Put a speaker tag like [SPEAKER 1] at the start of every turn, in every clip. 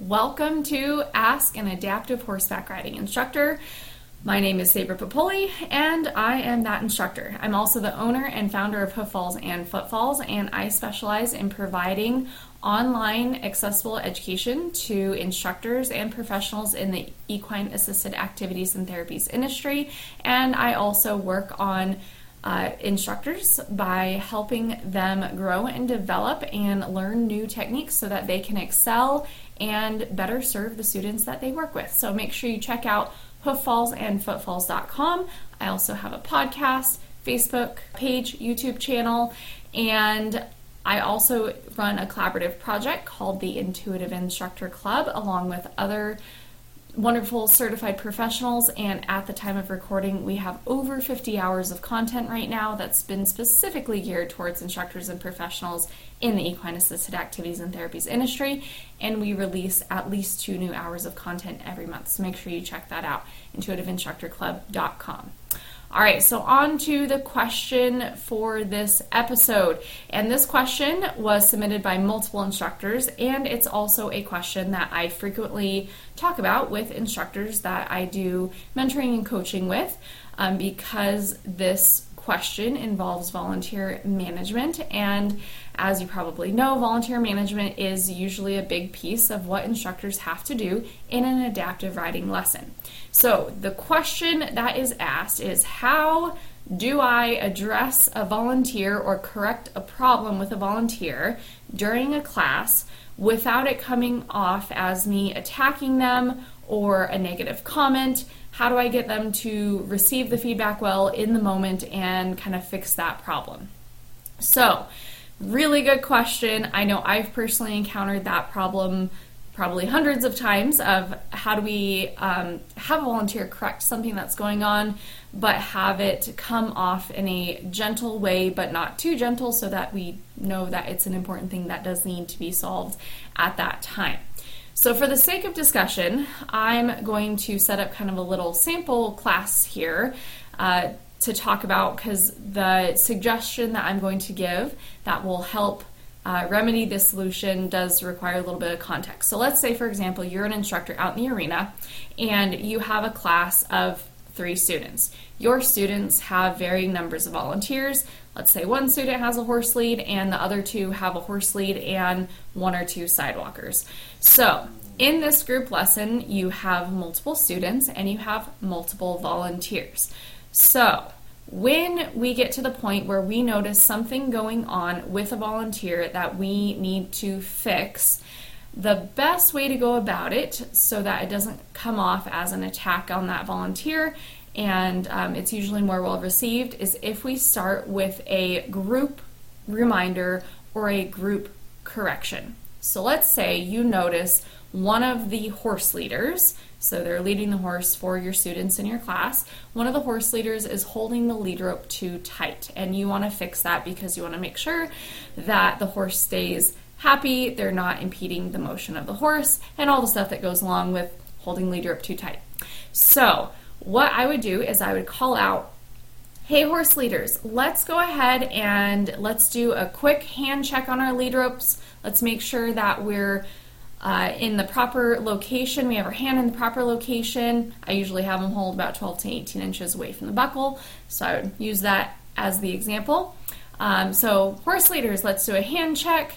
[SPEAKER 1] Welcome to Ask an Adaptive Horseback Riding Instructor. My name is Sabra Papoli, and I am that instructor. I'm also the owner and founder of Hoof Falls and Footfalls, and I specialize in providing online accessible education to instructors and professionals in the equine assisted activities and therapies industry. And I also work on uh, instructors by helping them grow and develop and learn new techniques so that they can excel and better serve the students that they work with. So make sure you check out hooffallsandfootfalls.com. I also have a podcast, Facebook page, YouTube channel, and I also run a collaborative project called the Intuitive Instructor Club along with other wonderful certified professionals, and at the time of recording, we have over 50 hours of content right now that's been specifically geared towards instructors and professionals in the equine assisted activities and therapies industry. And we release at least two new hours of content every month. So make sure you check that out intuitiveinstructorclub.com. All right, so on to the question for this episode. And this question was submitted by multiple instructors, and it's also a question that I frequently talk about with instructors that I do mentoring and coaching with um, because this question involves volunteer management. And as you probably know, volunteer management is usually a big piece of what instructors have to do in an adaptive riding lesson. So, the question that is asked is how do I address a volunteer or correct a problem with a volunteer during a class without it coming off as me attacking them or a negative comment? How do I get them to receive the feedback well in the moment and kind of fix that problem? So, really good question. I know I've personally encountered that problem probably hundreds of times of how do we um, have a volunteer correct something that's going on but have it come off in a gentle way but not too gentle so that we know that it's an important thing that does need to be solved at that time so, for the sake of discussion, I'm going to set up kind of a little sample class here uh, to talk about because the suggestion that I'm going to give that will help uh, remedy this solution does require a little bit of context. So, let's say, for example, you're an instructor out in the arena and you have a class of three students. Your students have varying numbers of volunteers. Let's say one student has a horse lead and the other two have a horse lead and one or two sidewalkers. So, in this group lesson, you have multiple students and you have multiple volunteers. So, when we get to the point where we notice something going on with a volunteer that we need to fix, the best way to go about it so that it doesn't come off as an attack on that volunteer and um, it's usually more well received is if we start with a group reminder or a group correction. So let's say you notice one of the horse leaders, so they're leading the horse for your students in your class, one of the horse leaders is holding the lead rope too tight, and you want to fix that because you want to make sure that the horse stays happy, they're not impeding the motion of the horse, and all the stuff that goes along with holding lead rope too tight. So, what I would do is I would call out, hey, horse leaders, let's go ahead and let's do a quick hand check on our lead ropes. Let's make sure that we're uh, in the proper location. We have our hand in the proper location. I usually have them hold about 12 to 18 inches away from the buckle, so I would use that as the example. Um, so, horse leaders, let's do a hand check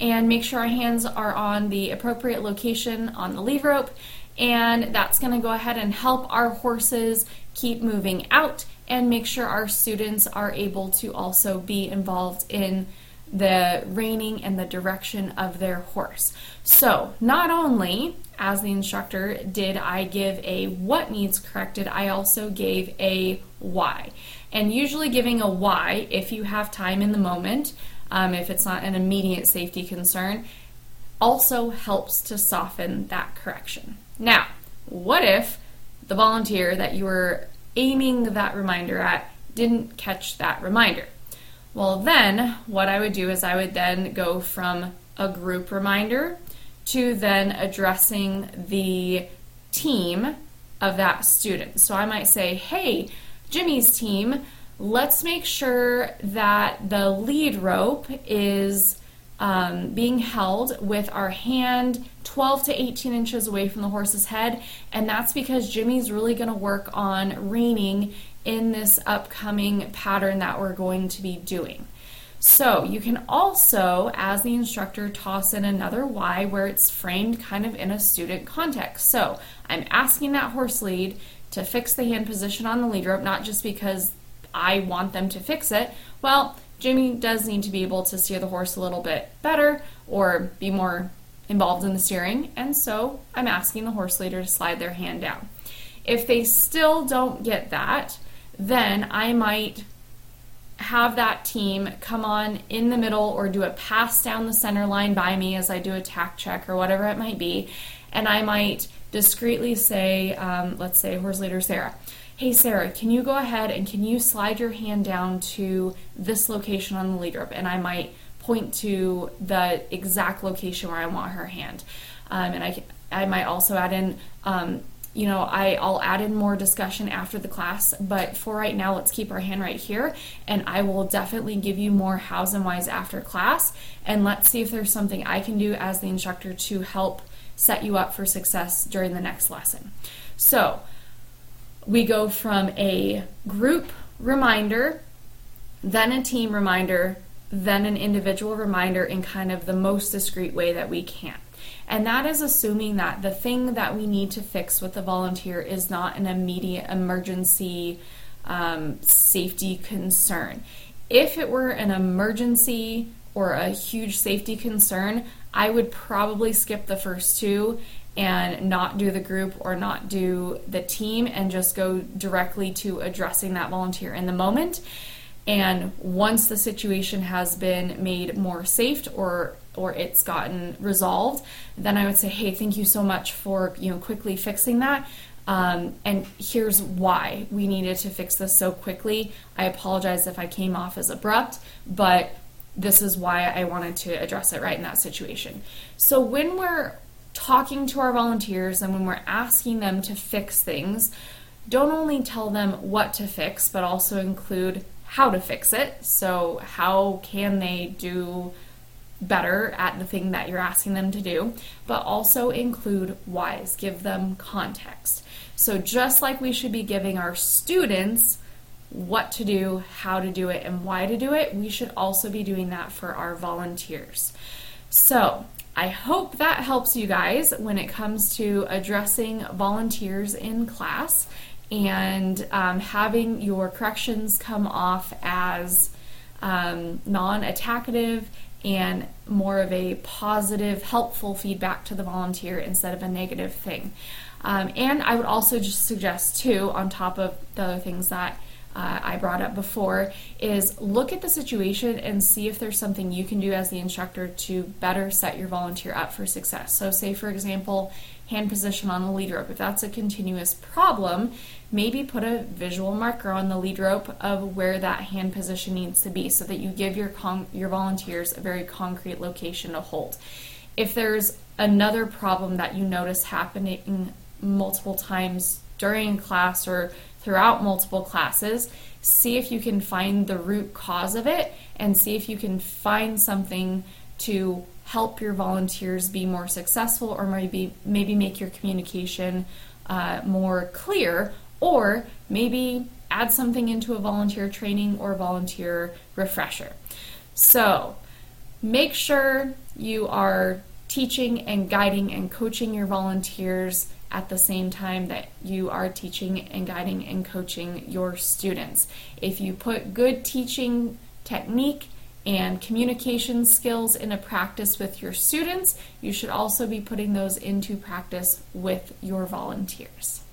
[SPEAKER 1] and make sure our hands are on the appropriate location on the lead rope and that's going to go ahead and help our horses keep moving out and make sure our students are able to also be involved in the reining and the direction of their horse. So, not only as the instructor did I give a what needs corrected, I also gave a why. And usually, giving a why, if you have time in the moment, um, if it's not an immediate safety concern, also helps to soften that correction. Now, what if the volunteer that you were aiming that reminder at didn't catch that reminder? Well, then what I would do is I would then go from a group reminder to then addressing the team of that student. So I might say, hey, Jimmy's team, let's make sure that the lead rope is um, being held with our hand 12 to 18 inches away from the horse's head, and that's because Jimmy's really going to work on reining in this upcoming pattern that we're going to be doing. So you can also, as the instructor, toss in another why where it's framed kind of in a student context. So I'm asking that horse lead to fix the hand position on the lead rope, not just because I want them to fix it. Well, Jimmy does need to be able to steer the horse a little bit better or be more involved in the steering, and so I'm asking the horse leader to slide their hand down. If they still don't get that, then I might have that team come on in the middle or do a pass down the center line by me as I do a tack check or whatever it might be. And I might discreetly say, um, let's say horse leader Sarah, hey Sarah, can you go ahead and can you slide your hand down to this location on the lead rope? And I might point to the exact location where I want her hand. Um, and I, I might also add in, um, you know, I, I'll add in more discussion after the class, but for right now, let's keep our hand right here. And I will definitely give you more hows and whys after class. And let's see if there's something I can do as the instructor to help set you up for success during the next lesson. So we go from a group reminder, then a team reminder, then an individual reminder in kind of the most discreet way that we can. And that is assuming that the thing that we need to fix with the volunteer is not an immediate emergency um, safety concern. If it were an emergency or a huge safety concern, I would probably skip the first two and not do the group or not do the team and just go directly to addressing that volunteer in the moment. And once the situation has been made more safe or or it's gotten resolved, then I would say, hey, thank you so much for you know quickly fixing that. Um, and here's why we needed to fix this so quickly. I apologize if I came off as abrupt, but this is why I wanted to address it right in that situation. So when we're talking to our volunteers and when we're asking them to fix things, don't only tell them what to fix, but also include how to fix it. So, how can they do better at the thing that you're asking them to do, but also include whys, give them context. So, just like we should be giving our students what to do, how to do it, and why to do it, we should also be doing that for our volunteers. So, I hope that helps you guys when it comes to addressing volunteers in class and um, having your corrections come off as um, non attackative and more of a positive, helpful feedback to the volunteer instead of a negative thing. Um, and I would also just suggest, too, on top of the other things that uh, I brought up before, is look at the situation and see if there's something you can do as the instructor to better set your volunteer up for success. So, say for example, hand position on the lead rope. If that's a continuous problem, maybe put a visual marker on the lead rope of where that hand position needs to be so that you give your con- your volunteers a very concrete location to hold. If there's another problem that you notice happening multiple times during class or throughout multiple classes, see if you can find the root cause of it and see if you can find something to help your volunteers be more successful or maybe maybe make your communication uh, more clear or maybe add something into a volunteer training or volunteer refresher. So make sure you are teaching and guiding and coaching your volunteers at the same time that you are teaching and guiding and coaching your students. If you put good teaching technique and communication skills into practice with your students, you should also be putting those into practice with your volunteers.